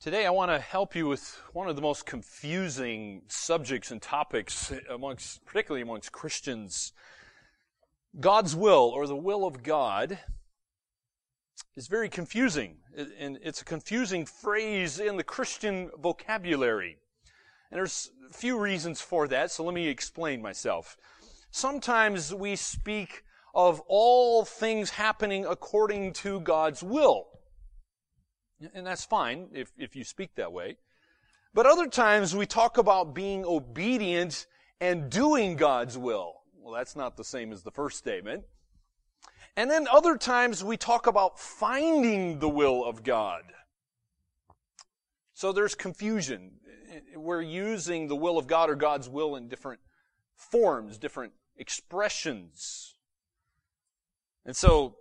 Today, I want to help you with one of the most confusing subjects and topics amongst, particularly amongst Christians. God's will, or the will of God, is very confusing. And it's a confusing phrase in the Christian vocabulary. And there's a few reasons for that, so let me explain myself. Sometimes we speak of all things happening according to God's will. And that's fine if, if you speak that way. But other times we talk about being obedient and doing God's will. Well, that's not the same as the first statement. And then other times we talk about finding the will of God. So there's confusion. Eh, we're using the will of God or God's will in different forms, different expressions. And so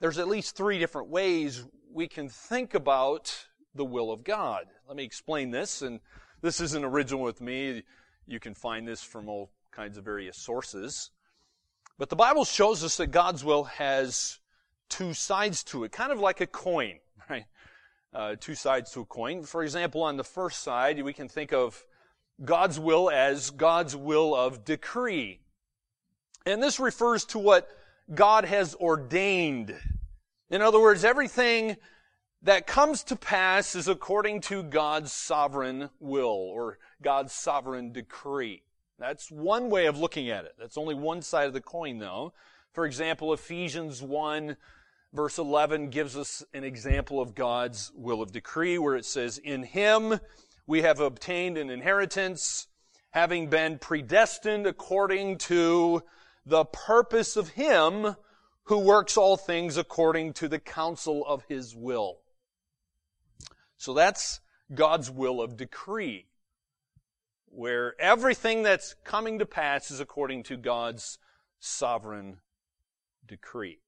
there's at least three different ways we can think about the will of God. Let me explain this, and this isn't original with me. You can find this from all kinds of various sources. But the Bible shows us that God's will has two sides to it, kind of like a coin, right? Uh, two sides to a coin. For example, on the first side, we can think of God's will as God's will of decree. And this refers to what God has ordained in other words, everything that comes to pass is according to God's sovereign will or God's sovereign decree. That's one way of looking at it. That's only one side of the coin though. For example, Ephesians 1 verse 11 gives us an example of God's will of decree where it says, In Him we have obtained an inheritance, having been predestined according to the purpose of Him who works all things according to the counsel of his will. So that's God's will of decree, where everything that's coming to pass is according to God's sovereign decree.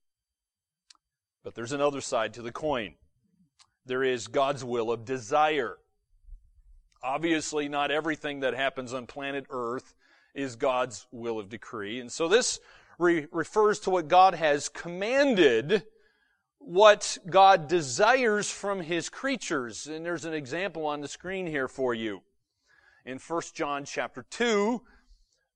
But there's another side to the coin. There is God's will of desire. Obviously, not everything that happens on planet Earth is God's will of decree. And so this re- refers to what God has commanded, what God desires from his creatures. And there's an example on the screen here for you. In 1 John chapter 2,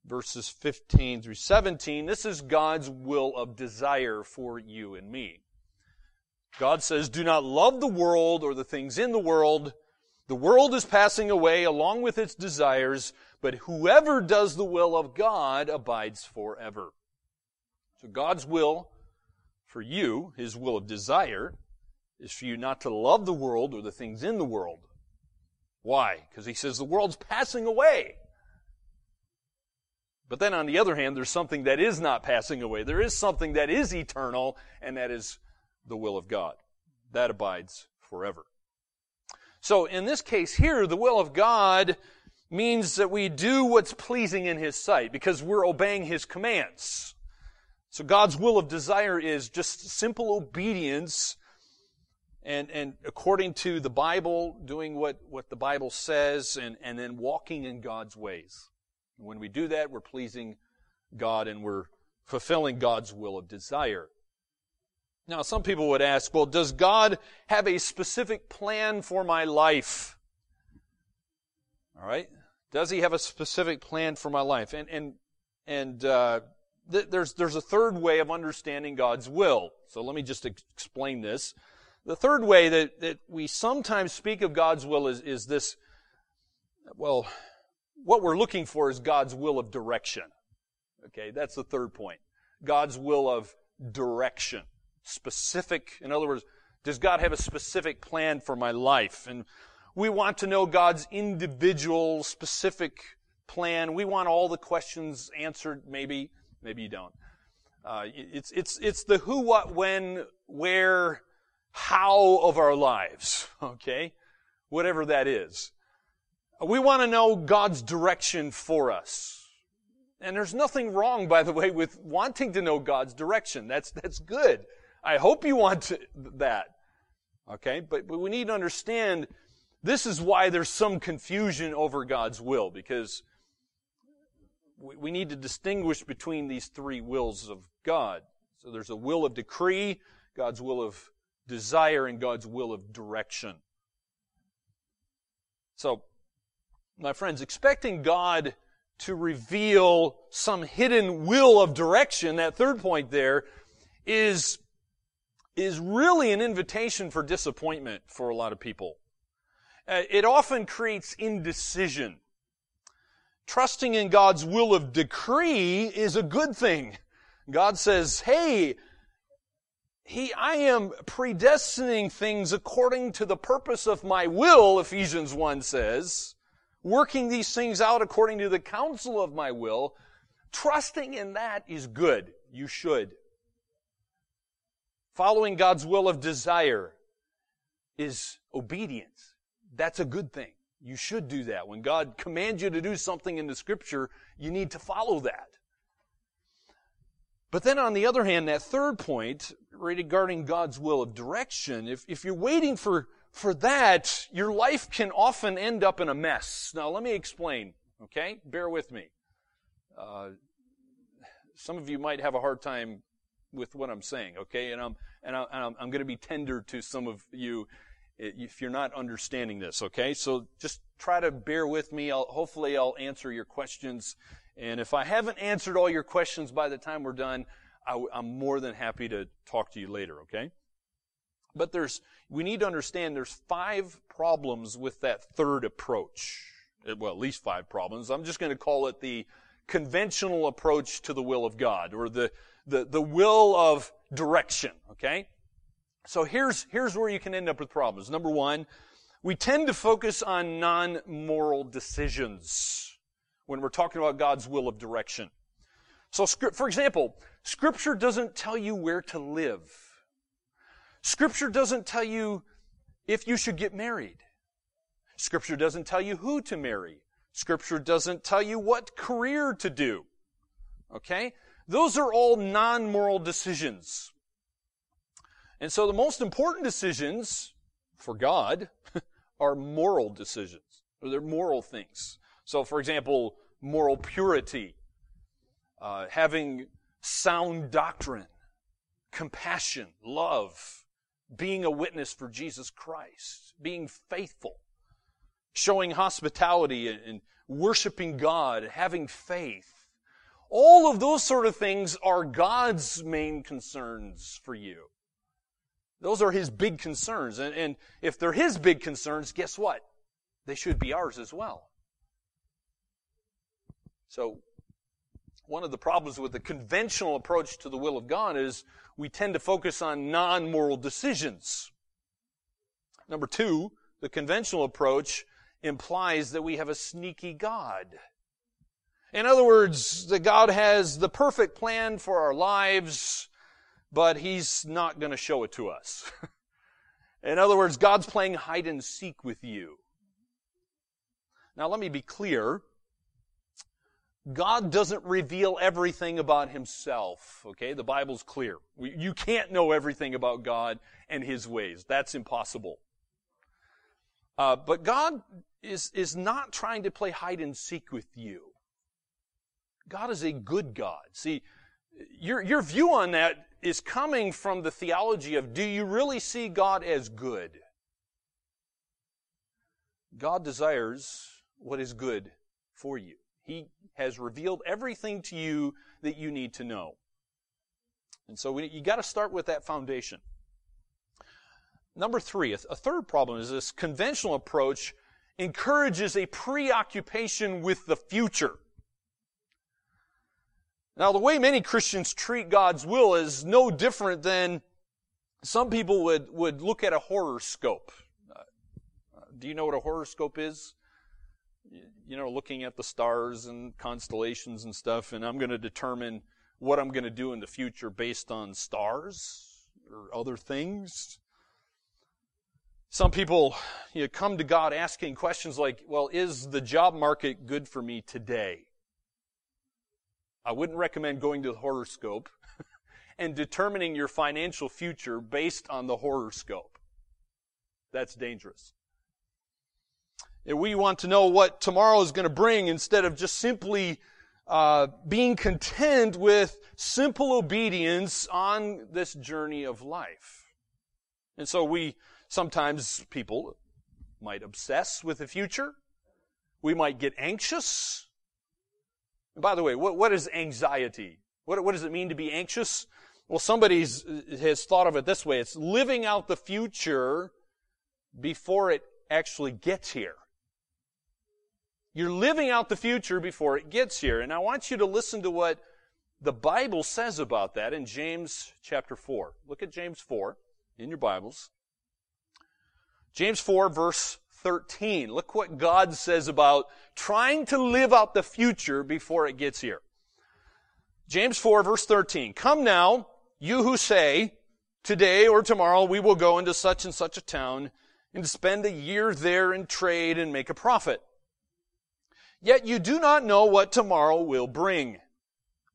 verses 15 through 17, this is God's will of desire for you and me. God says, Do not love the world or the things in the world. The world is passing away along with its desires, but whoever does the will of God abides forever. So God's will for you, His will of desire, is for you not to love the world or the things in the world. Why? Because He says the world's passing away. But then on the other hand, there's something that is not passing away. There is something that is eternal, and that is the will of God. That abides forever. So in this case here, the will of God means that we do what's pleasing in His sight because we're obeying His commands. So God's will of desire is just simple obedience and, and according to the Bible, doing what, what the Bible says and, and then walking in God's ways. when we do that, we're pleasing God and we're fulfilling God's will of desire. Now, some people would ask, well, does God have a specific plan for my life? All right. Does he have a specific plan for my life? And, and, and, uh, there's, there's a third way of understanding God's will. So let me just explain this. The third way that, that we sometimes speak of God's will is, is this, well, what we're looking for is God's will of direction. Okay, that's the third point. God's will of direction. Specific, in other words, does God have a specific plan for my life? And we want to know God's individual, specific plan. We want all the questions answered, maybe. Maybe you don't. Uh, it's, it's, it's the who, what, when, where, how of our lives, okay? Whatever that is. We want to know God's direction for us. And there's nothing wrong, by the way, with wanting to know God's direction. That's, that's good. I hope you want to, that. Okay? But, but we need to understand this is why there's some confusion over God's will, because we need to distinguish between these three wills of God. So there's a will of decree, God's will of desire, and God's will of direction. So, my friends, expecting God to reveal some hidden will of direction, that third point there, is, is really an invitation for disappointment for a lot of people. Uh, it often creates indecision. Trusting in God's will of decree is a good thing. God says, hey, he, I am predestining things according to the purpose of my will, Ephesians 1 says, working these things out according to the counsel of my will. Trusting in that is good. You should. Following God's will of desire is obedience. That's a good thing. You should do that. When God commands you to do something in the scripture, you need to follow that. But then on the other hand, that third point regarding God's will of direction, if, if you're waiting for, for that, your life can often end up in a mess. Now let me explain, okay? Bear with me. Uh, some of you might have a hard time with what I'm saying, okay? And I'm, and I'm, I'm going to be tender to some of you if you're not understanding this, okay? So just try to bear with me. I'll, hopefully I'll answer your questions and if I haven't answered all your questions by the time we're done, I, am more than happy to talk to you later, okay? But there's, we need to understand there's five problems with that third approach. Uh, well, at least five problems. I'm just going to call it the conventional approach to the will of God, or the, the, the will of direction, okay? So here's, here's where you can end up with problems. Number one, we tend to focus on non-moral decisions when we're talking about God's will of direction. So, for example, Scripture doesn't tell you where to live. Scripture doesn't tell you if you should get married. Scripture doesn't tell you who to marry. Scripture doesn't tell you what career to do. Okay? Those are all non-moral decisions. And so the most important decisions for God are moral decisions. They're moral things. So, for example, moral purity, uh, having sound doctrine, compassion, love, being a witness for Jesus Christ, being faithful, showing hospitality and worshiping God, having faith. All of those sort of things are God's main concerns for you. Those are His big concerns. And, and if they're His big concerns, guess what? They should be ours as well. So, one of the problems with the conventional approach to the will of God is we tend to focus on non-moral decisions. Number two, the conventional approach implies that we have a sneaky God. In other words, that God has the perfect plan for our lives, but He's not going to show it to us. In other words, God's playing hide and seek with you. Now let me be clear. God doesn't reveal everything about himself. Okay, the Bible's clear. You can't know everything about God and his ways. That's impossible. Uh, but God is, is not trying to play hide and seek with you. God is a good God. See, your, your view on that is coming from the theology of do you really see God as good? God desires what is good for you. He has revealed everything to you that you need to know. And so we, you got to start with that foundation. Number three, a, a third problem is this conventional approach encourages a preoccupation with the future. Now, the way many Christians treat God's will is no different than some people would, would look at a horoscope. Uh, do you know what a horoscope is? you know, looking at the stars and constellations and stuff, and I'm going to determine what I'm going to do in the future based on stars or other things. Some people you know, come to God asking questions like, well, is the job market good for me today? I wouldn't recommend going to the horoscope and determining your financial future based on the horoscope. That's dangerous. We want to know what tomorrow is going to bring instead of just simply uh, being content with simple obedience on this journey of life. And so we sometimes people might obsess with the future. We might get anxious. By the way, what, what is anxiety? What, what does it mean to be anxious? Well, somebody has thought of it this way. It's living out the future before it actually gets here. You're living out the future before it gets here. And I want you to listen to what the Bible says about that in James chapter 4. Look at James 4 in your Bibles. James 4 verse 13. Look what God says about trying to live out the future before it gets here. James 4 verse 13. Come now, you who say, today or tomorrow we will go into such and such a town and spend a year there and trade and make a profit. Yet you do not know what tomorrow will bring.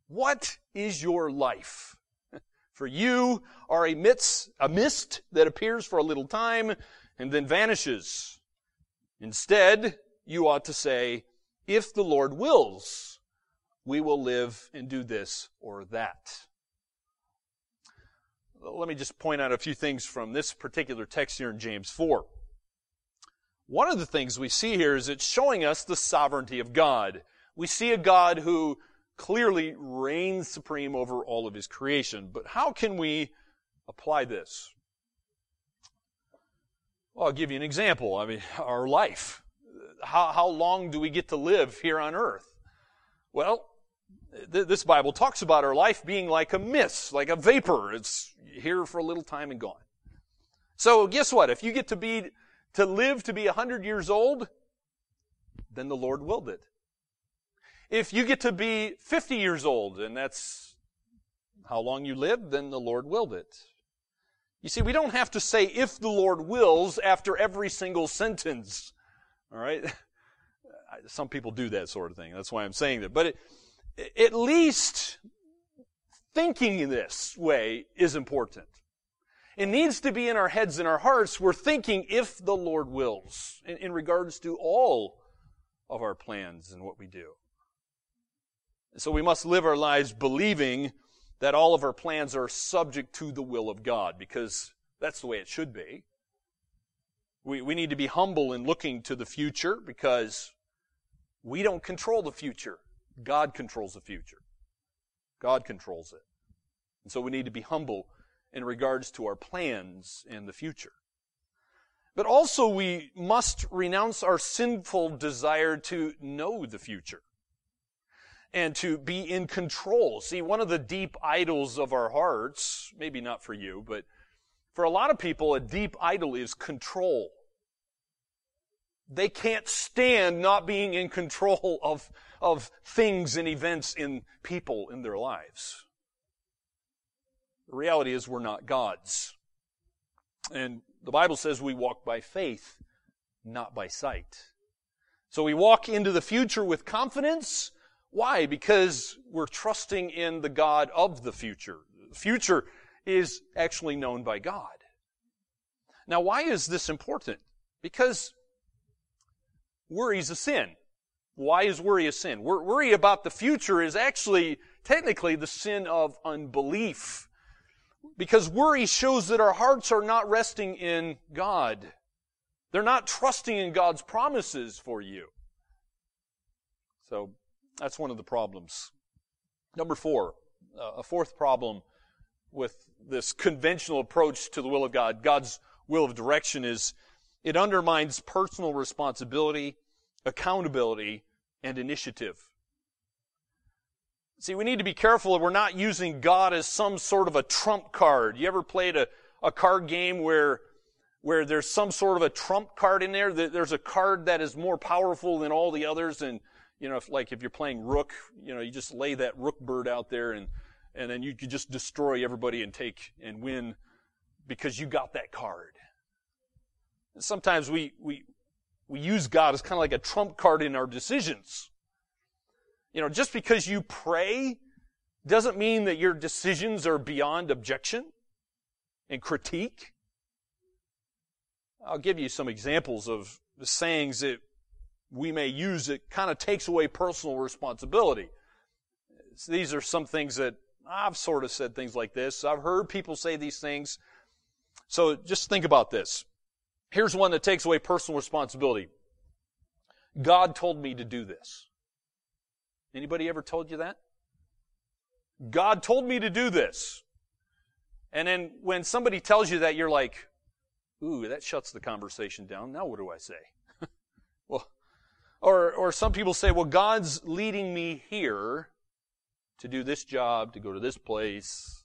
What is your life? For you are a mist, a mist that appears for a little time and then vanishes. Instead, you ought to say, if the Lord wills, we will live and do this or that. Let me just point out a few things from this particular text here in James 4. One of the things we see here is it's showing us the sovereignty of God. We see a God who clearly reigns supreme over all of his creation. But how can we apply this? Well, I'll give you an example. I mean, our life. How, how long do we get to live here on earth? Well, th- this Bible talks about our life being like a mist, like a vapor. It's here for a little time and gone. So guess what? If you get to be, to live to be a hundred years old, then the Lord willed it. If you get to be 50 years old, and that's how long you live, then the Lord willed it. You see, we don't have to say if the Lord wills after every single sentence. All right? Some people do that sort of thing. That's why I'm saying that. But it, at least thinking this way is important. It needs to be in our heads and our hearts. We're thinking if the Lord wills in, in regards to all of our plans and what we do. So we must live our lives believing that all of our plans are subject to the will of God because that's the way it should be. We, we need to be humble in looking to the future because we don't control the future. God controls the future. God controls it. And so we need to be humble in regards to our plans in the future. But also we must renounce our sinful desire to know the future and to be in control. See, one of the deep idols of our hearts, maybe not for you, but for a lot of people, a deep idol is control. They can't stand not being in control of, of things and events in people in their lives. The reality is we're not gods. And the Bible says we walk by faith, not by sight. So we walk into the future with confidence, why? Because we're trusting in the God of the future. The future is actually known by God. Now, why is this important? Because worry is a sin. Why is worry a sin? Worry about the future is actually technically the sin of unbelief. Because worry shows that our hearts are not resting in God. They're not trusting in God's promises for you. So that's one of the problems. Number four, uh, a fourth problem with this conventional approach to the will of God, God's will of direction is it undermines personal responsibility, accountability, and initiative. See, we need to be careful that we're not using God as some sort of a trump card. You ever played a, a card game where, where there's some sort of a trump card in there? There's a card that is more powerful than all the others and you know, if like if you're playing rook, you know, you just lay that rook bird out there and, and then you could just destroy everybody and take and win because you got that card. And sometimes we, we, we use God as kind of like a trump card in our decisions. You know, just because you pray doesn't mean that your decisions are beyond objection and critique. I'll give you some examples of the sayings that we may use it kind of takes away personal responsibility. These are some things that I've sort of said things like this. I've heard people say these things. So just think about this. Here's one that takes away personal responsibility. God told me to do this. Anybody ever told you that? God told me to do this. And then when somebody tells you that, you're like, ooh, that shuts the conversation down. Now what do I say? Or, or some people say, well, God's leading me here to do this job, to go to this place.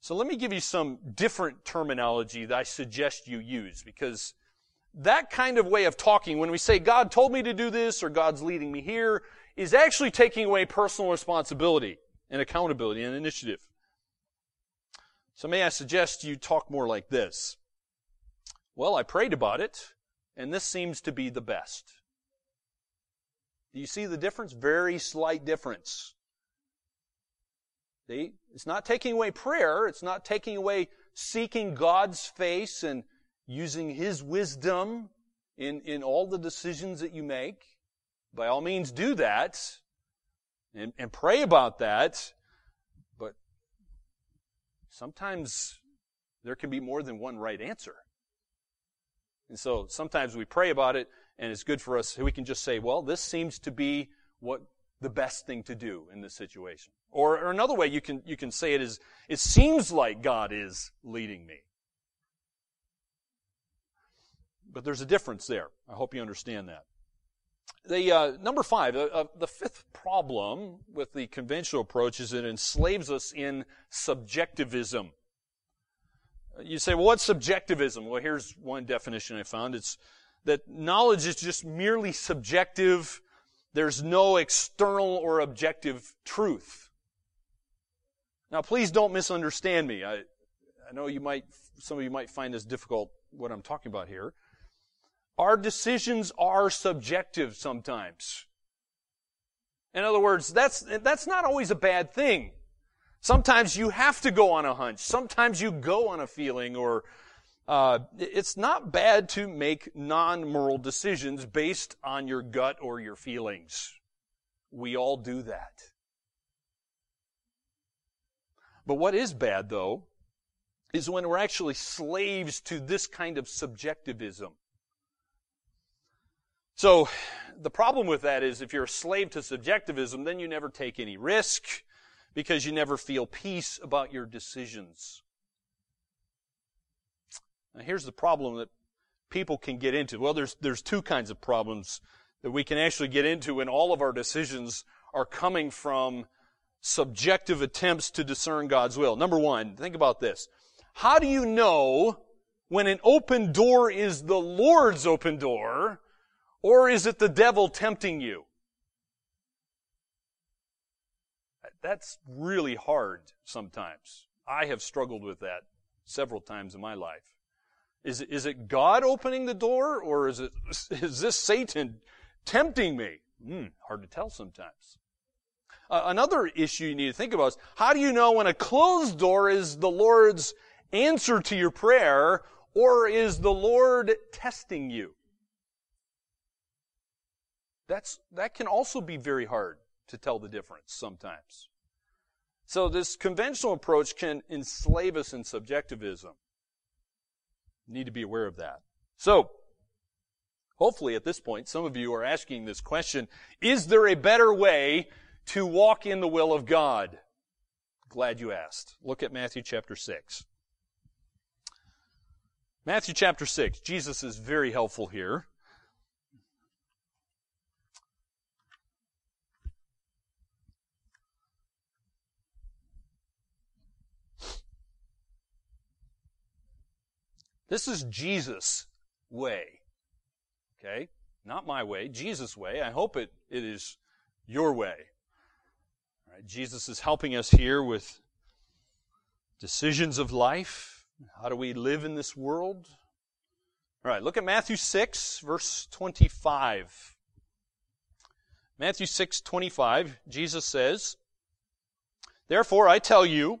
So let me give you some different terminology that I suggest you use because that kind of way of talking, when we say God told me to do this or God's leading me here, is actually taking away personal responsibility and accountability and initiative. So may I suggest you talk more like this? Well, I prayed about it, and this seems to be the best. Do you see the difference? Very slight difference. See? It's not taking away prayer. It's not taking away seeking God's face and using His wisdom in, in all the decisions that you make. By all means, do that and, and pray about that. But sometimes there can be more than one right answer. And so sometimes we pray about it and it's good for us. We can just say, well, this seems to be what the best thing to do in this situation. Or, or another way you can, you can say it is, it seems like God is leading me. But there's a difference there. I hope you understand that. The uh, number five, uh, uh, the fifth problem with the conventional approach is it enslaves us in subjectivism. You say, well, what's subjectivism? Well, here's one definition I found. It's that knowledge is just merely subjective. There's no external or objective truth. Now, please don't misunderstand me. I, I know you might, some of you might find this difficult, what I'm talking about here. Our decisions are subjective sometimes. In other words, that's, that's not always a bad thing. Sometimes you have to go on a hunch. Sometimes you go on a feeling or, uh, it's not bad to make non-moral decisions based on your gut or your feelings. We all do that. But what is bad though, is when we're actually slaves to this kind of subjectivism. So, the problem with that is if you're a slave to subjectivism, then you never take any risk because you never feel peace about your decisions. Now, here's the problem that people can get into. Well, there's, there's two kinds of problems that we can actually get into when all of our decisions are coming from subjective attempts to discern God's will. Number one, think about this. How do you know when an open door is the Lord's open door or is it the devil tempting you? That's really hard sometimes. I have struggled with that several times in my life. Is it, is it God opening the door or is it, is this Satan tempting me? Hmm, hard to tell sometimes. Uh, another issue you need to think about is how do you know when a closed door is the Lord's answer to your prayer or is the Lord testing you? That's, that can also be very hard to tell the difference sometimes. So this conventional approach can enslave us in subjectivism. Need to be aware of that. So, hopefully at this point, some of you are asking this question, is there a better way to walk in the will of God? Glad you asked. Look at Matthew chapter 6. Matthew chapter 6. Jesus is very helpful here. This is Jesus' way. Okay? Not my way, Jesus' way. I hope it, it is your way. Jesus is helping us here with decisions of life. How do we live in this world? All right, look at Matthew 6, verse 25. Matthew 6, 25, Jesus says, Therefore I tell you,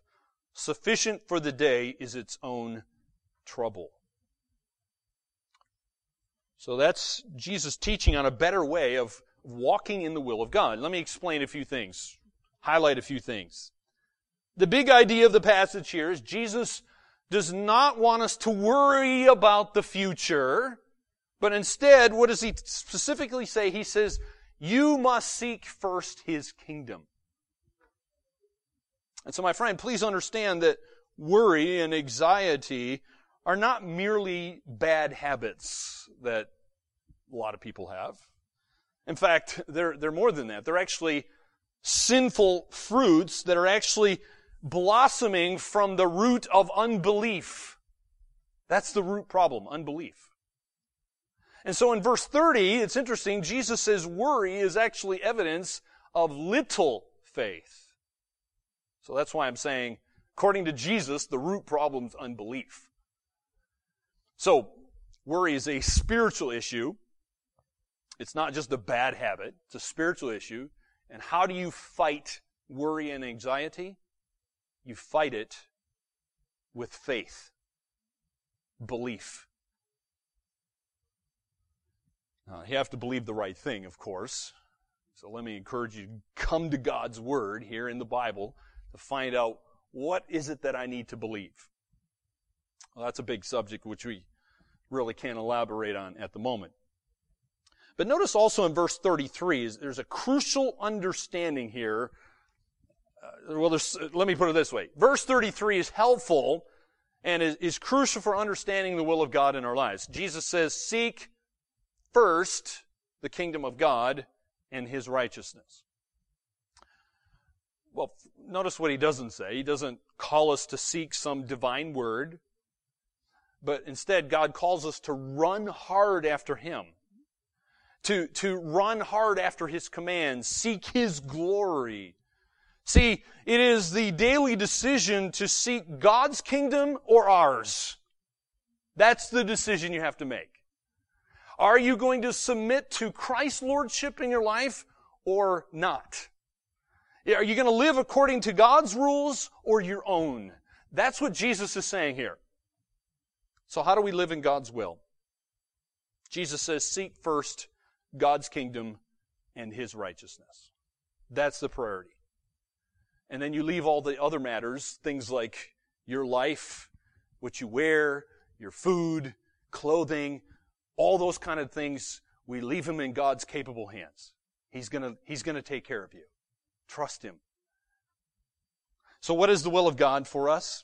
Sufficient for the day is its own trouble. So that's Jesus teaching on a better way of walking in the will of God. Let me explain a few things, highlight a few things. The big idea of the passage here is Jesus does not want us to worry about the future, but instead, what does he specifically say? He says, you must seek first his kingdom. And so, my friend, please understand that worry and anxiety are not merely bad habits that a lot of people have. In fact, they're, they're more than that. They're actually sinful fruits that are actually blossoming from the root of unbelief. That's the root problem, unbelief. And so in verse 30, it's interesting, Jesus says worry is actually evidence of little faith. So that's why I'm saying, according to Jesus, the root problem is unbelief. So, worry is a spiritual issue. It's not just a bad habit, it's a spiritual issue. And how do you fight worry and anxiety? You fight it with faith, belief. Now, you have to believe the right thing, of course. So let me encourage you to come to God's Word here in the Bible to find out what is it that I need to believe. Well, that's a big subject which we really can't elaborate on at the moment. But notice also in verse 33, there's a crucial understanding here uh, well, let me put it this way. Verse 33 is helpful and is, is crucial for understanding the will of God in our lives. Jesus says, seek first the kingdom of God and his righteousness. Well, notice what he doesn't say. He doesn't call us to seek some divine word, but instead God calls us to run hard after him. To, to run hard after his commands, seek his glory, See, it is the daily decision to seek God's kingdom or ours. That's the decision you have to make. Are you going to submit to Christ's lordship in your life or not? Are you going to live according to God's rules or your own? That's what Jesus is saying here. So how do we live in God's will? Jesus says, seek first God's kingdom and His righteousness. That's the priority. And then you leave all the other matters, things like your life, what you wear, your food, clothing, all those kind of things, we leave them in God's capable hands. He's gonna, He's gonna take care of you. Trust Him. So what is the will of God for us?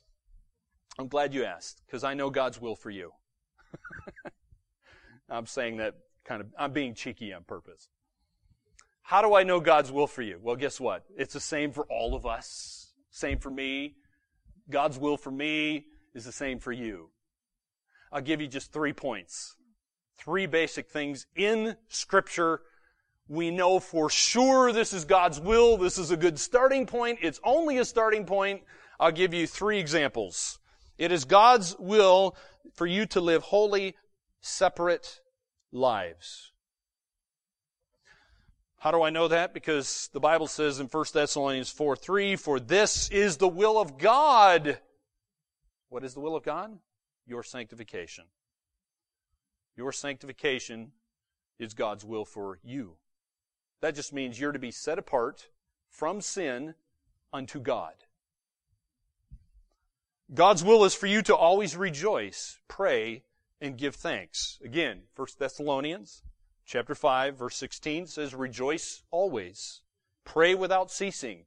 I'm glad you asked, because I know God's will for you. I'm saying that kind of, I'm being cheeky on purpose. How do I know God's will for you? Well, guess what? It's the same for all of us. Same for me. God's will for me is the same for you. I'll give you just three points. Three basic things in scripture. We know for sure this is God's will. This is a good starting point. It's only a starting point. I'll give you three examples. It is God's will for you to live holy, separate lives. How do I know that? Because the Bible says in 1 Thessalonians 4 3, for this is the will of God. What is the will of God? Your sanctification. Your sanctification is God's will for you. That just means you're to be set apart from sin unto God. God's will is for you to always rejoice, pray, and give thanks. Again, 1 Thessalonians chapter 5 verse 16 says, rejoice always. Pray without ceasing.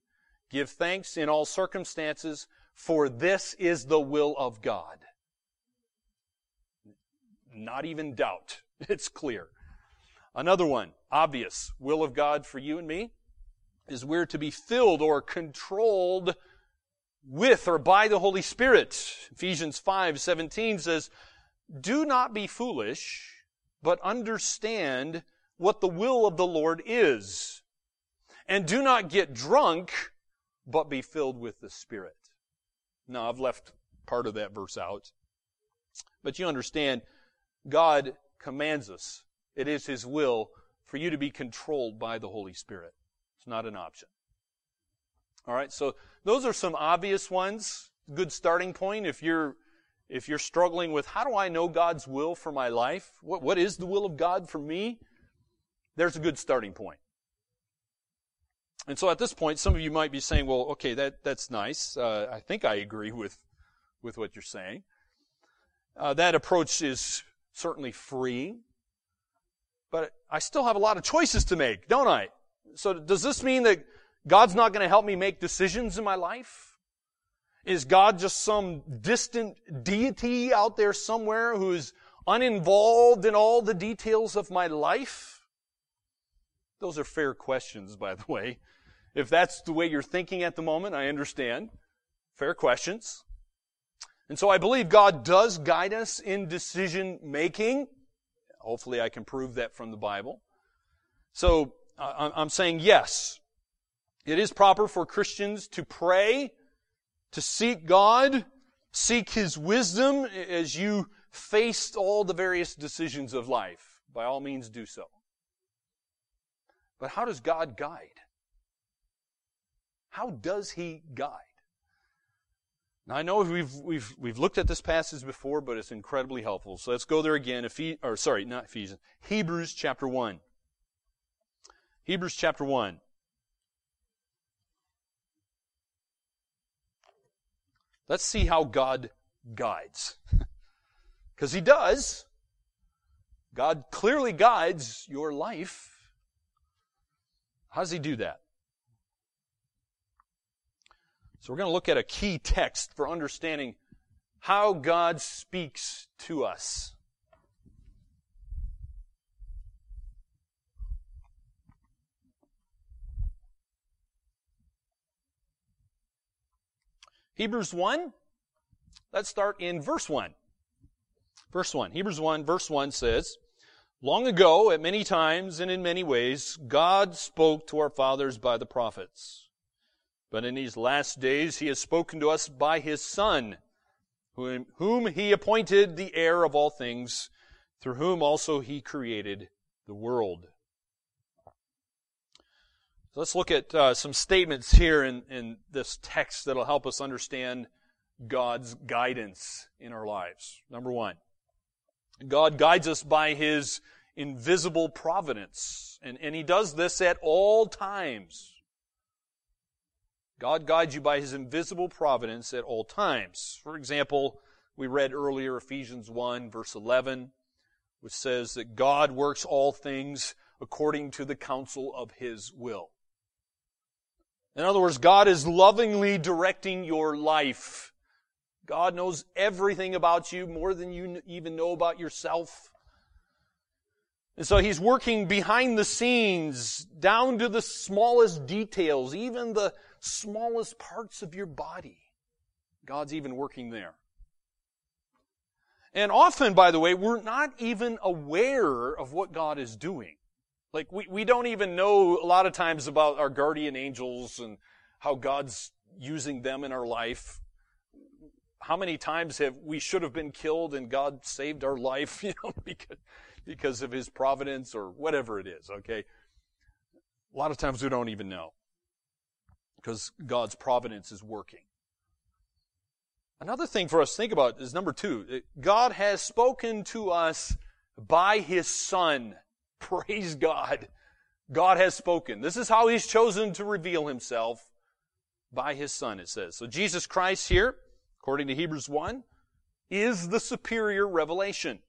Give thanks in all circumstances, for this is the will of God. Not even doubt. It's clear. Another one, obvious, will of God for you and me is we're to be filled or controlled with or by the Holy Spirit. Ephesians 5:17 says, "Do not be foolish, but understand what the will of the Lord is. And do not get drunk, but be filled with the Spirit." Now, I've left part of that verse out. But you understand, God commands us. It is His will for you to be controlled by the Holy Spirit. It's not an option. All right, so those are some obvious ones. Good starting point if you're if you're struggling with how do I know God's will for my life? What what is the will of God for me? There's a good starting point. And so at this point, some of you might be saying, "Well, okay, that that's nice. Uh, I think I agree with with what you're saying." Uh, that approach is certainly free, but I still have a lot of choices to make, don't I? So does this mean that God's not going to help me make decisions in my life? Is God just some distant deity out there somewhere who's uninvolved in all the details of my life? Those are fair questions, by the way. If that's the way you're thinking at the moment, I understand. Fair questions. And so I believe God does guide us in decision making. Hopefully I can prove that from the Bible. So I'm saying yes. It is proper for Christians to pray, to seek God, seek His wisdom as you face all the various decisions of life. By all means, do so. But how does God guide? How does He guide? Now I know we've we've we've looked at this passage before, but it's incredibly helpful. So let's go there again. Ephes- or sorry, not Ephesians. Hebrews chapter one. Hebrews chapter 1. Let's see how God guides. Because He does. God clearly guides your life. How does He do that? We're going to look at a key text for understanding how God speaks to us. Hebrews 1, let's start in verse 1. Verse 1. Hebrews 1, verse 1 says, Long ago, at many times and in many ways, God spoke to our fathers by the prophets. But in these last days, He has spoken to us by His Son, whom He appointed the heir of all things, through whom also He created the world. So let's look at uh, some statements here in, in this text that'll help us understand God's guidance in our lives. Number one, God guides us by His invisible providence. And, and He does this at all times. God guides you by His invisible providence at all times. For example, we read earlier Ephesians 1 verse 11, which says that God works all things according to the counsel of His will. In other words, God is lovingly directing your life. God knows everything about you more than you even know about yourself. And so He's working behind the scenes, down to the smallest details, even the smallest parts of your body. God's even working there. And often, by the way, we're not even aware of what God is doing. Like we, we don't even know a lot of times about our guardian angels and how God's using them in our life. How many times have we should have been killed and God saved our life, you know, because, because of his providence or whatever it is, okay? A lot of times we don't even know because God's providence is working. Another thing for us to think about is number two, God has spoken to us by His Son. Praise God. God has spoken. This is how He's chosen to reveal Himself by His Son, it says. So Jesus Christ here, according to Hebrews 1, is the superior revelation.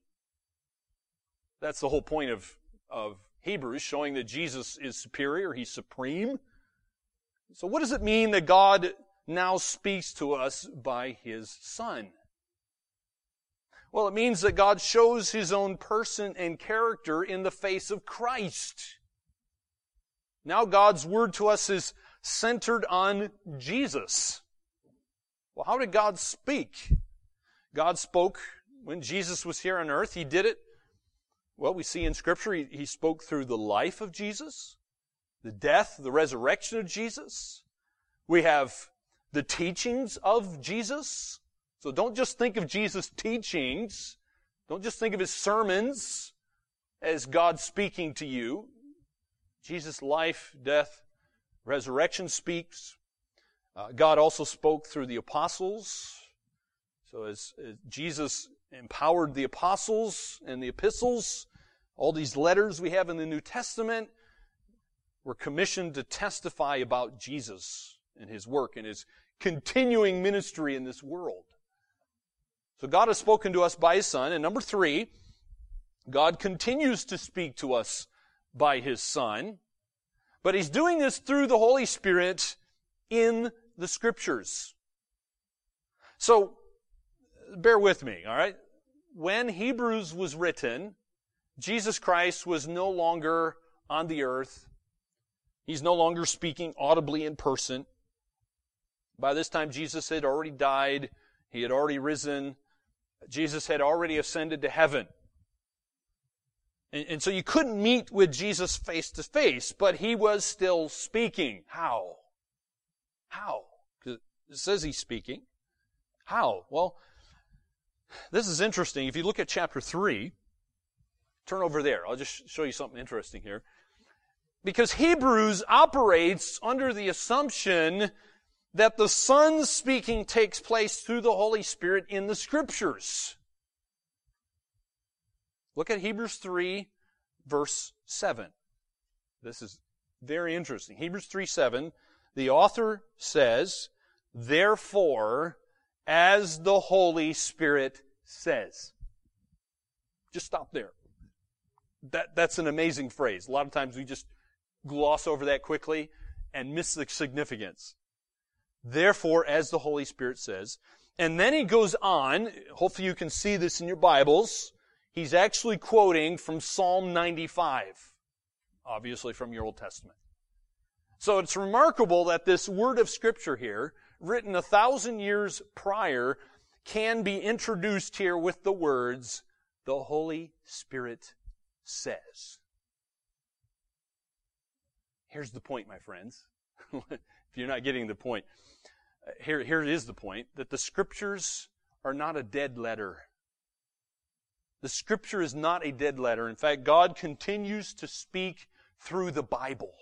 That's the whole point of, of Hebrews, showing that Jesus is superior, He's supreme. So what does it mean that God now speaks to us by His Son? Well, it means that God shows His own person and character in the face of Christ. Now God's word to us is centered on Jesus. Well, how did God speak? God spoke when Jesus was here on earth. He did it. Well, we see in Scripture, he, he spoke through the life of Jesus, the death, the resurrection of Jesus. We have the teachings of Jesus. So don't just think of Jesus' teachings. Don't just think of his sermons as God speaking to you. Jesus' life, death, resurrection speaks. Uh, God also spoke through the apostles. So as, as, Jesus empowered the apostles and the epistles, all these letters we have in the New Testament were commissioned to testify about Jesus and his work and his continuing ministry in this world. So God has spoken to us by his Son. And number three, God continues to speak to us by his Son. But he's doing this through the Holy Spirit in the Scriptures. So, bear with me, alright? When Hebrews was written, Jesus Christ was no longer on the earth. He's no longer speaking audibly in person. By this time, Jesus had already died. He had already risen. Jesus had already ascended to heaven. And, and, so you couldn't meet with Jesus face to face, but he was still speaking. How? How? Because it says he's speaking. How? Well, this is interesting. If you look at chapter 3, turn over there. I'll just show you something interesting here. Because Hebrews operates under the assumption that the Son speaking takes place through the Holy Spirit in the Scriptures. Look at Hebrews 3, verse 7. This is very interesting. Hebrews 3, 7. The author says, Therefore, as the Holy Spirit says. Just stop there. That, that's an amazing phrase. A lot of times we just gloss over that quickly and miss the significance. Therefore, as the Holy Spirit says. And then he goes on, hopefully you can see this in your Bibles. He's actually quoting from Psalm 95, obviously from your Old Testament. So it's remarkable that this word of scripture here, written a thousand years prior, can be introduced here with the words, the Holy Spirit says. Here's the point, my friends. if you're not getting the point, uh, here, here is the point that the scriptures are not a dead letter. The scripture is not a dead letter. In fact, God continues to speak through the Bible.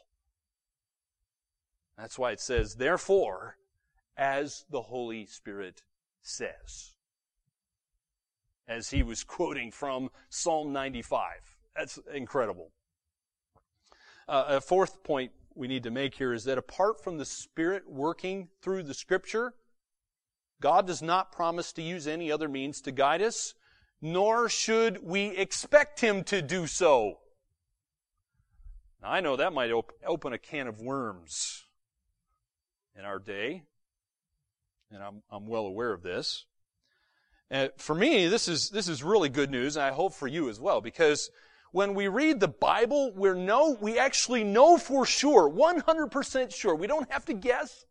That's why it says, therefore, as the Holy Spirit says. As he was quoting from Psalm 95. That's incredible. Uh, a fourth point we need to make here is that apart from the Spirit working through the Scripture, God does not promise to use any other means to guide us, nor should we expect Him to do so. Now, I know that might op- open a can of worms in our day, and I'm, I'm well aware of this. And for me, this is, this is really good news, and I hope for you as well, because when we read the Bible, we know, we actually know for sure, 100% sure. We don't have to guess.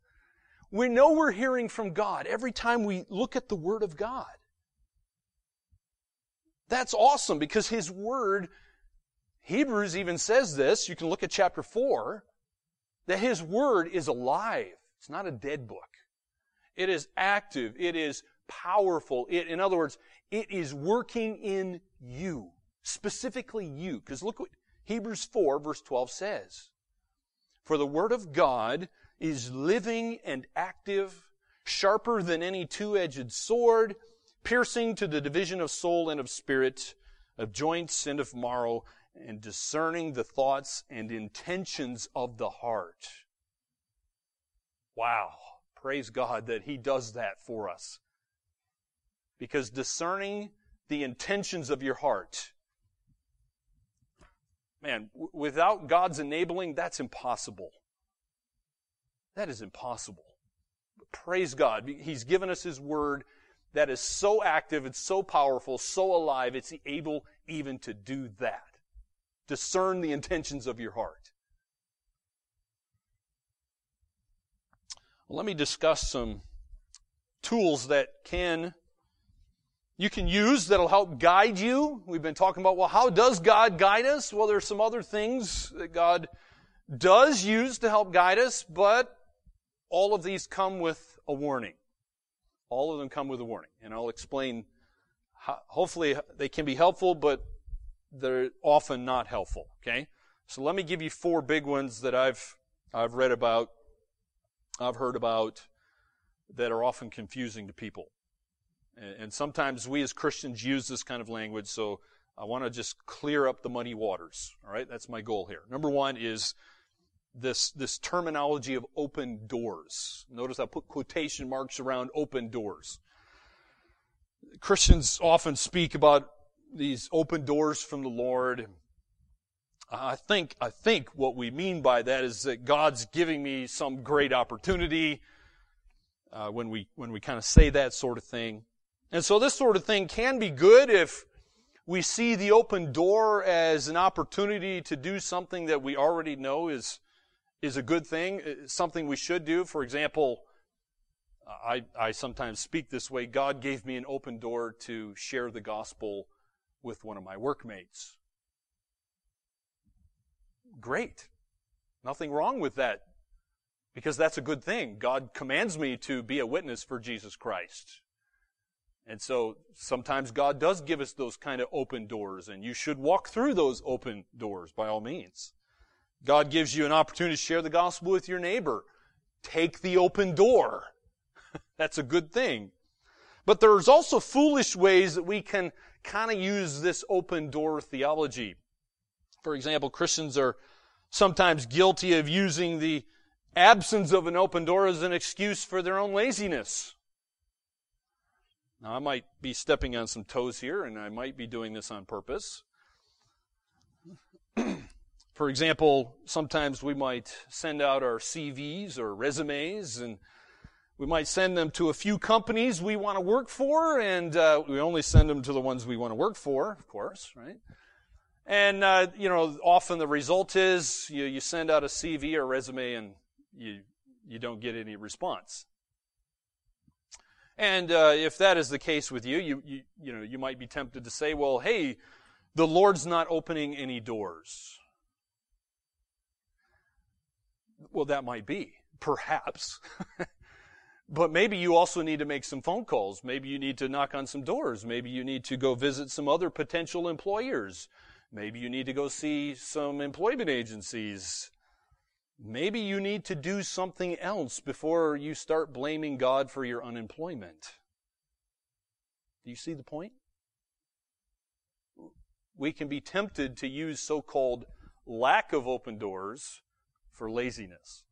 We know we're hearing from God every time we look at the Word of God. That's awesome because His Word, Hebrews even says this, you can look at chapter 4, that His Word is alive. It's not a dead book. It is active. It is powerful. It, in other words, it is working in you specifically you. Because look what Hebrews 4 verse 12 says. For the word of God is living and active, sharper than any two-edged sword, piercing to the division of soul and of spirit, of joints and of marrow, and discerning the thoughts and intentions of the heart. Wow. Praise God that He does that for us. Because discerning the intentions of your heart, man, w- without God's enabling, that's impossible. That is impossible. But praise God. He's given us His Word that is so active, it's so powerful, so alive, it's able even to do that. Discern the intentions of your heart. Well, let me discuss some tools that can you can use that'll help guide you. We've been talking about, well, how does God guide us? Well, there's some other things that God does use to help guide us, but all of these come with a warning. All of them come with a warning. And I'll explain how, hopefully they can be helpful, but they're often not helpful. Okay? So let me give you four big ones that I've, I've read about, I've heard about, that are often confusing to people. And sometimes we as Christians use this kind of language, so I want to just clear up the muddy waters. All right, that's my goal here. Number one is this, this terminology of open doors. Notice I put quotation marks around open doors. Christians often speak about these open doors from the Lord. I think, I think what we mean by that is that God's giving me some great opportunity uh, when we, when we kind of say that sort of thing. And so this sort of thing can be good if we see the open door as an opportunity to do something that we already know is, is a good thing, uh, something we should do. For example, I, I sometimes speak this way. God gave me an open door to share the gospel with one of my workmates. Great. Nothing wrong with that because that's a good thing. God commands me to be a witness for Jesus Christ. And so sometimes God does give us those kind of open doors, and you should walk through those open doors by all means. God gives you an opportunity to share the gospel with your neighbor. Take the open door. That's a good thing. But there's also foolish ways that we can kind of use this open door theology. For example, Christians are sometimes guilty of using the absence of an open door as an excuse for their own laziness. Now, I might be stepping on some toes here, and I might be doing this on purpose. For example, sometimes we might send out our CVs or resumes, and we might send them to a few companies we want to work for, and uh, we only send them to the ones we want to work for, of course, right? And, uh, you know, often the result is you, you send out a CV or resume and you, you don't get any response. And uh, if that is the case with you, you, you, you know, you might be tempted to say, well, hey, the Lord's not opening any doors. Well, that might be, perhaps. but maybe you also need to make some phone calls. Maybe you need to knock on some doors. Maybe you need to go visit some other potential employers. Maybe you need to go see some employment agencies. Maybe you need to do something else before you start blaming God for your unemployment. Do you see the point? We can be tempted to use so called lack of open doors for laziness.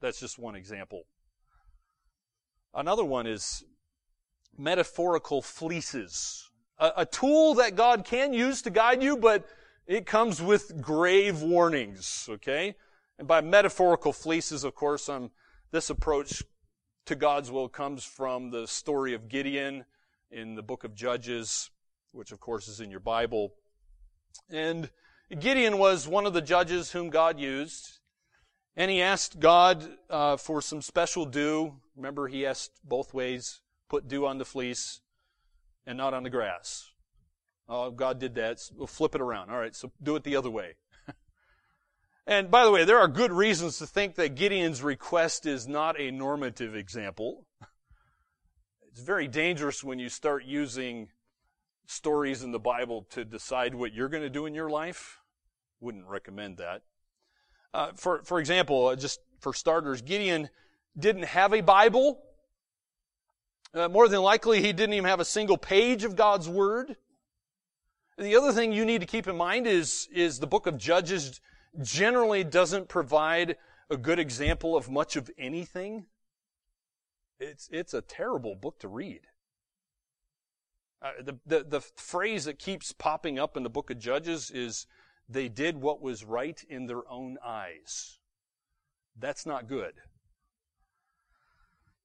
That's just one example. Another one is metaphorical fleeces. A, a, tool that God can use to guide you, but it comes with grave warnings, okay? And by metaphorical fleeces, of course, um, this approach to God's will comes from the story of Gideon in the book of Judges, which of course is in your Bible. And Gideon was one of the judges whom God used. And he asked God uh, for some special dew. Remember, he asked both ways put dew on the fleece and not on the grass. Oh, God did that. So we'll flip it around. All right, so do it the other way. And by the way, there are good reasons to think that Gideon's request is not a normative example. It's very dangerous when you start using stories in the Bible to decide what you're going to do in your life. Wouldn't recommend that. Uh, for, for example, uh, just for starters, Gideon didn't have a Bible. Uh, more than likely, he didn't even have a single page of God's Word. The other thing you need to keep in mind is, is the book of Judges generally doesn't provide a good example of much of anything. It's, it's a terrible book to read. Uh, the, the, the phrase that keeps popping up in the book of Judges is, they did what was right in their own eyes. That's not good.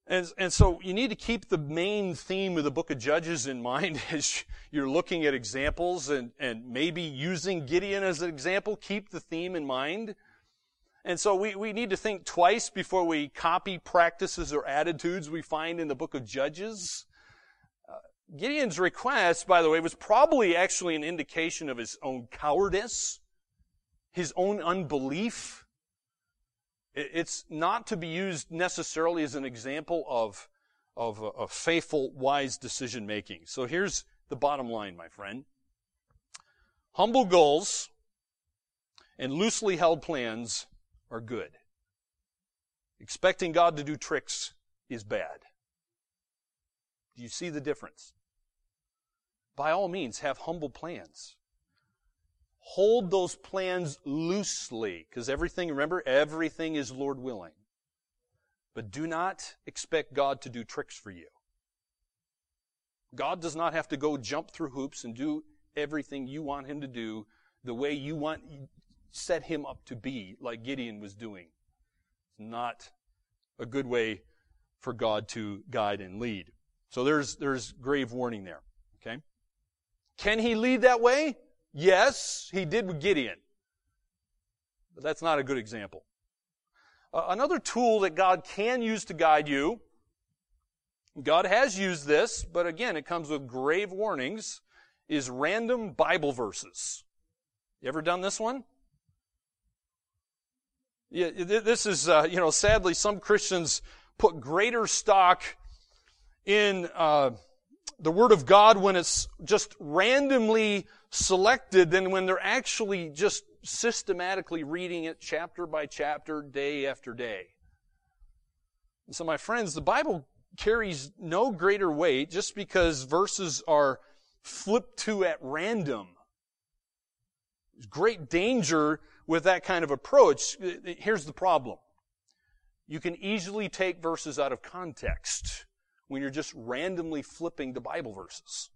And, and so you need to keep the main theme of the book of Judges in mind as you're looking at examples and, and maybe using Gideon as an example. Keep the theme in mind. And so we, we need to think twice before we copy practices or attitudes we find in the book of Judges. Uh, Gideon's request, by the way, was probably actually an indication of his own cowardice, his own unbelief. It's not to be used necessarily as an example of, of, uh, of faithful, wise decision making. So here's the bottom line, my friend. Humble goals and loosely held plans are good. Expecting God to do tricks is bad. Do you see the difference? By all means, have humble plans hold those plans loosely, because everything, remember, everything is Lord willing. But do not expect God to do tricks for you. God does not have to go jump through hoops and do everything you want him to do the way you want set him up to be, like Gideon was doing. It's not a good way for God to guide and lead. So there's there's grave warning there. Okay? Can he lead that way? Yes, he did with Gideon. But that's not a good example. Uh, another tool that God can use to guide you, God has used this, but again, it comes with grave warnings, is random Bible verses. You ever done this one? Yeah, this is, uh, you know, sadly, some Christians put greater stock in uh, the Word of God when it's just randomly selected than when they're actually just systematically reading it chapter by chapter, day after day. And so, my friends, the Bible carries no greater weight just because verses are flipped to at random. There's great danger with that kind of approach. Here's the problem. You can easily take verses out of context when you're just randomly flipping the Bible verses.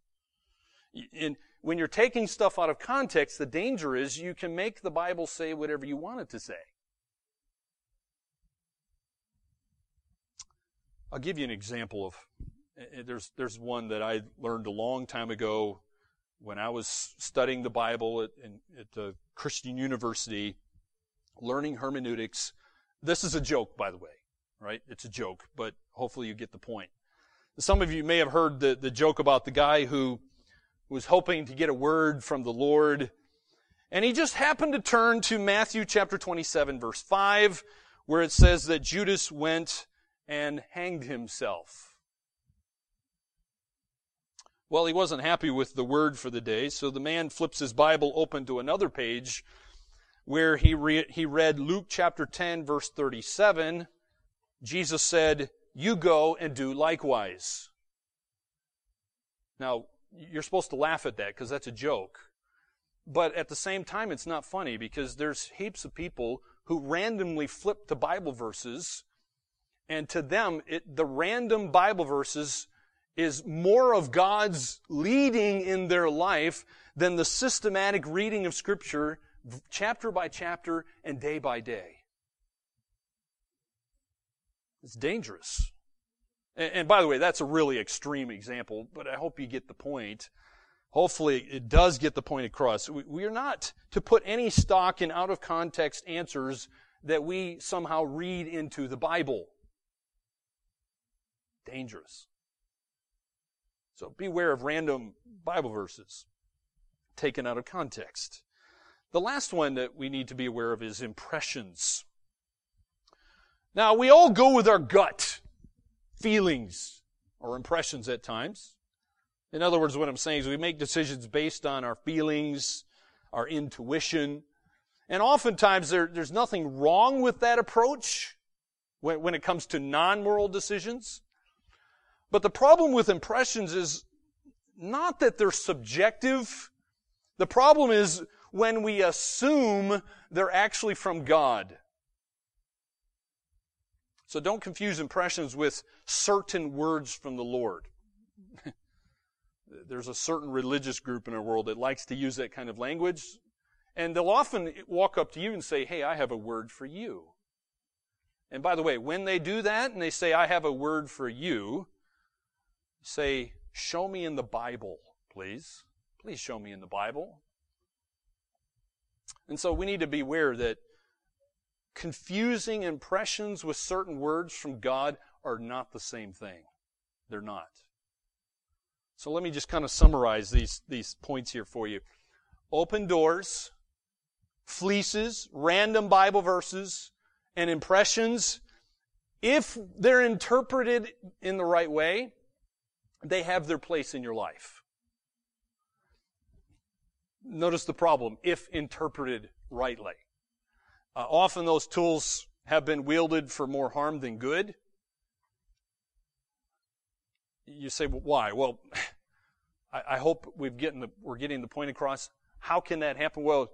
And when you're taking stuff out of context, the danger is you can make the Bible say whatever you want it to say. I'll give you an example of eh, eh, there's there's one that I learned a long time ago when I was studying the Bible at, at the Christian University, learning hermeneutics. This is a joke, by the way, right? It's a joke, but hopefully you get the point. Some of you may have heard the, the joke about the guy who was hoping to get a word from the Lord. And he just happened to turn to Matthew chapter 27 verse 5, where it says that Judas went and hanged himself. Well, he wasn't happy with the word for the day, so the man flips his Bible open to another page where he, re- he read Luke chapter 10 verse 37. Jesus said, you go and do likewise. Now, you're supposed to laugh at that because that's a joke. But at the same time, it's not funny because there's heaps of people who randomly flip to Bible verses, and to them, it, the random Bible verses is more of God's leading in their life than the systematic reading of Scripture, chapter by chapter and day by day. It's dangerous. And, and by the way, that's a really extreme example, but I hope you get the point. Hopefully it does get the point across. We, we are not to put any stock in out of context answers that we somehow read into the Bible. Dangerous. So beware of random Bible verses taken out of context. The last one that we need to be aware of is impressions. Now, we all go with our gut feelings or impressions at times. In other words, what I'm saying is we make decisions based on our feelings, our intuition. And oftentimes there, there's nothing wrong with that approach when, when it comes to non-moral decisions. But the problem with impressions is not that they're subjective, The problem is when we assume they're actually from God. So don't confuse impressions with certain words from the Lord. There's a certain religious group in our world that likes to use that kind of language. And they'll often walk up to you and say, Hey, I have a word for you. And by the way, when they do that and they say, I have a word for you, say, Show me in the Bible, please. Please show me in the Bible. And so we need to beware that confusing impressions with certain words from God are not the same thing. They're not. So let me just kind of summarize these, these points here for you. Open doors, fleeces, random Bible verses, and impressions, if they're interpreted in the right way, they have their place in your life. Notice the problem, if interpreted rightly. Uh, often those tools have been wielded for more harm than good. You say, well, why? Well, I, I hope we've getting the, we're getting the point across. How can that happen? Well,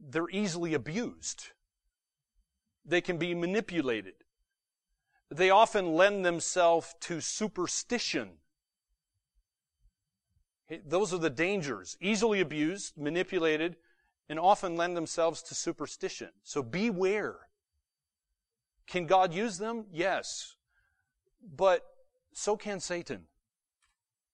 they're easily abused. They can be manipulated. They often lend themselves to superstition. Those are the dangers. Easily abused, manipulated, and often lend themselves to superstition. So beware. Can God use them? Yes. But so can Satan.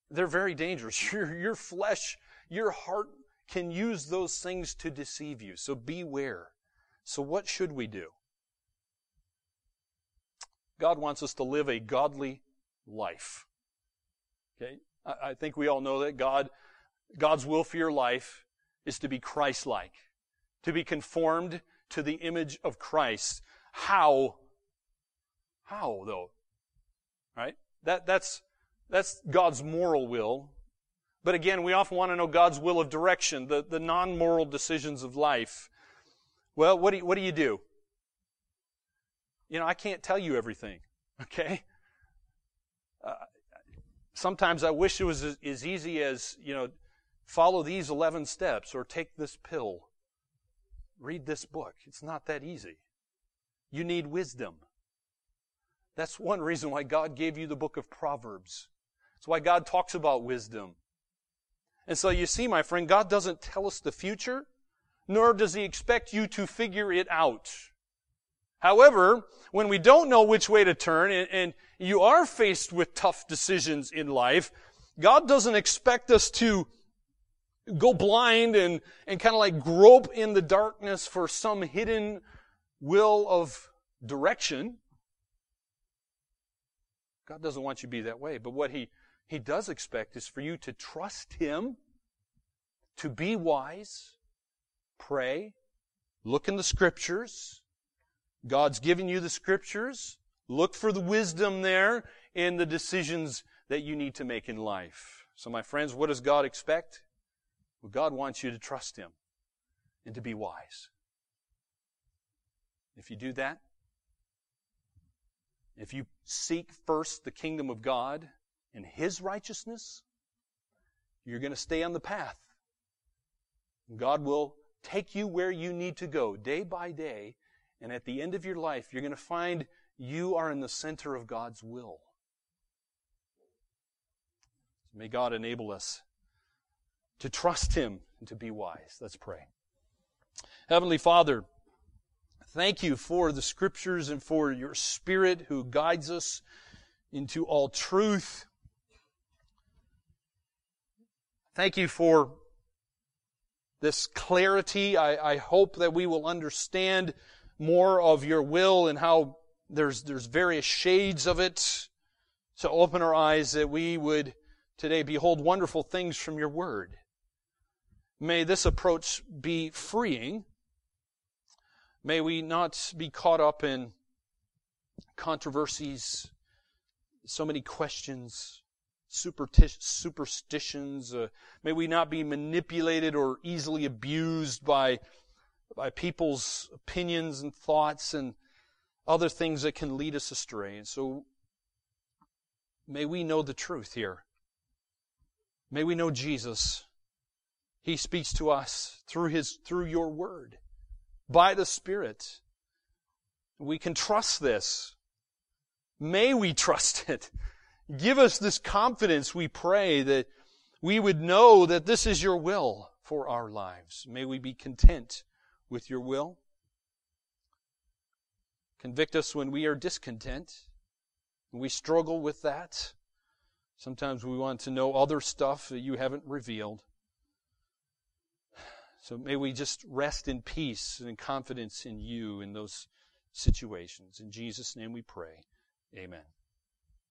They're very dangerous. Your, your flesh, your heart can use those things to deceive you. So beware. So what should we do? God wants us to live a godly life. Okay? I, I think we all know that God, God's will for your life is to be Christ-like, to be conformed to the image of Christ. How? How though? Right? That, that's, that's God's moral will. But again, we often want to know God's will of direction, the, the non-moral decisions of life. Well, what do you, what do you do? You know, I can't tell you everything. Okay? Uh, sometimes I wish it was as, as easy as, you know, follow these 11 steps or take this pill. Read this book. It's not that easy. You need wisdom. That's one reason why God gave you the book of Proverbs. That's why God talks about wisdom. And so you see, my friend, God doesn't tell us the future, nor does He expect you to figure it out. However, when we don't know which way to turn and, and you are faced with tough decisions in life, God doesn't expect us to go blind and, and kind of like grope in the darkness for some hidden will of direction. God doesn't want you to be that way. But what He, he does expect is for you to trust Him, to be wise, pray, look in the Scriptures. God's given you the Scriptures. Look for the wisdom there in the decisions that you need to make in life. So, my friends, what does God expect? God wants you to trust Him and to be wise. If you do that, if you seek first the kingdom of God and His righteousness, you're going to stay on the path. God will take you where you need to go day by day, and at the end of your life, you're going to find you are in the center of God's will. May God enable us to trust Him and to be wise. Let's pray. Heavenly Father, thank you for the Scriptures and for your Spirit who guides us into all truth. Thank you for this clarity. I, I, hope that we will understand more of your will and how there's, there's various shades of it to open our eyes that we would today behold wonderful things from your word. May this approach be freeing. May we not be caught up in controversies, so many questions, superstitions. Uh, may we not be manipulated or easily abused by, by people's opinions and thoughts and other things that can lead us astray. And so may we know the truth here. May we know Jesus He speaks to us through His, through your word, by the Spirit. We can trust this. May we trust it. Give us this confidence, we pray, that we would know that this is your will for our lives. May we be content with your will. Convict us when we are discontent. We struggle with that. Sometimes we want to know other stuff that you haven't revealed. So may we just rest in peace and in confidence in you in those situations. In Jesus' name we pray. Amen.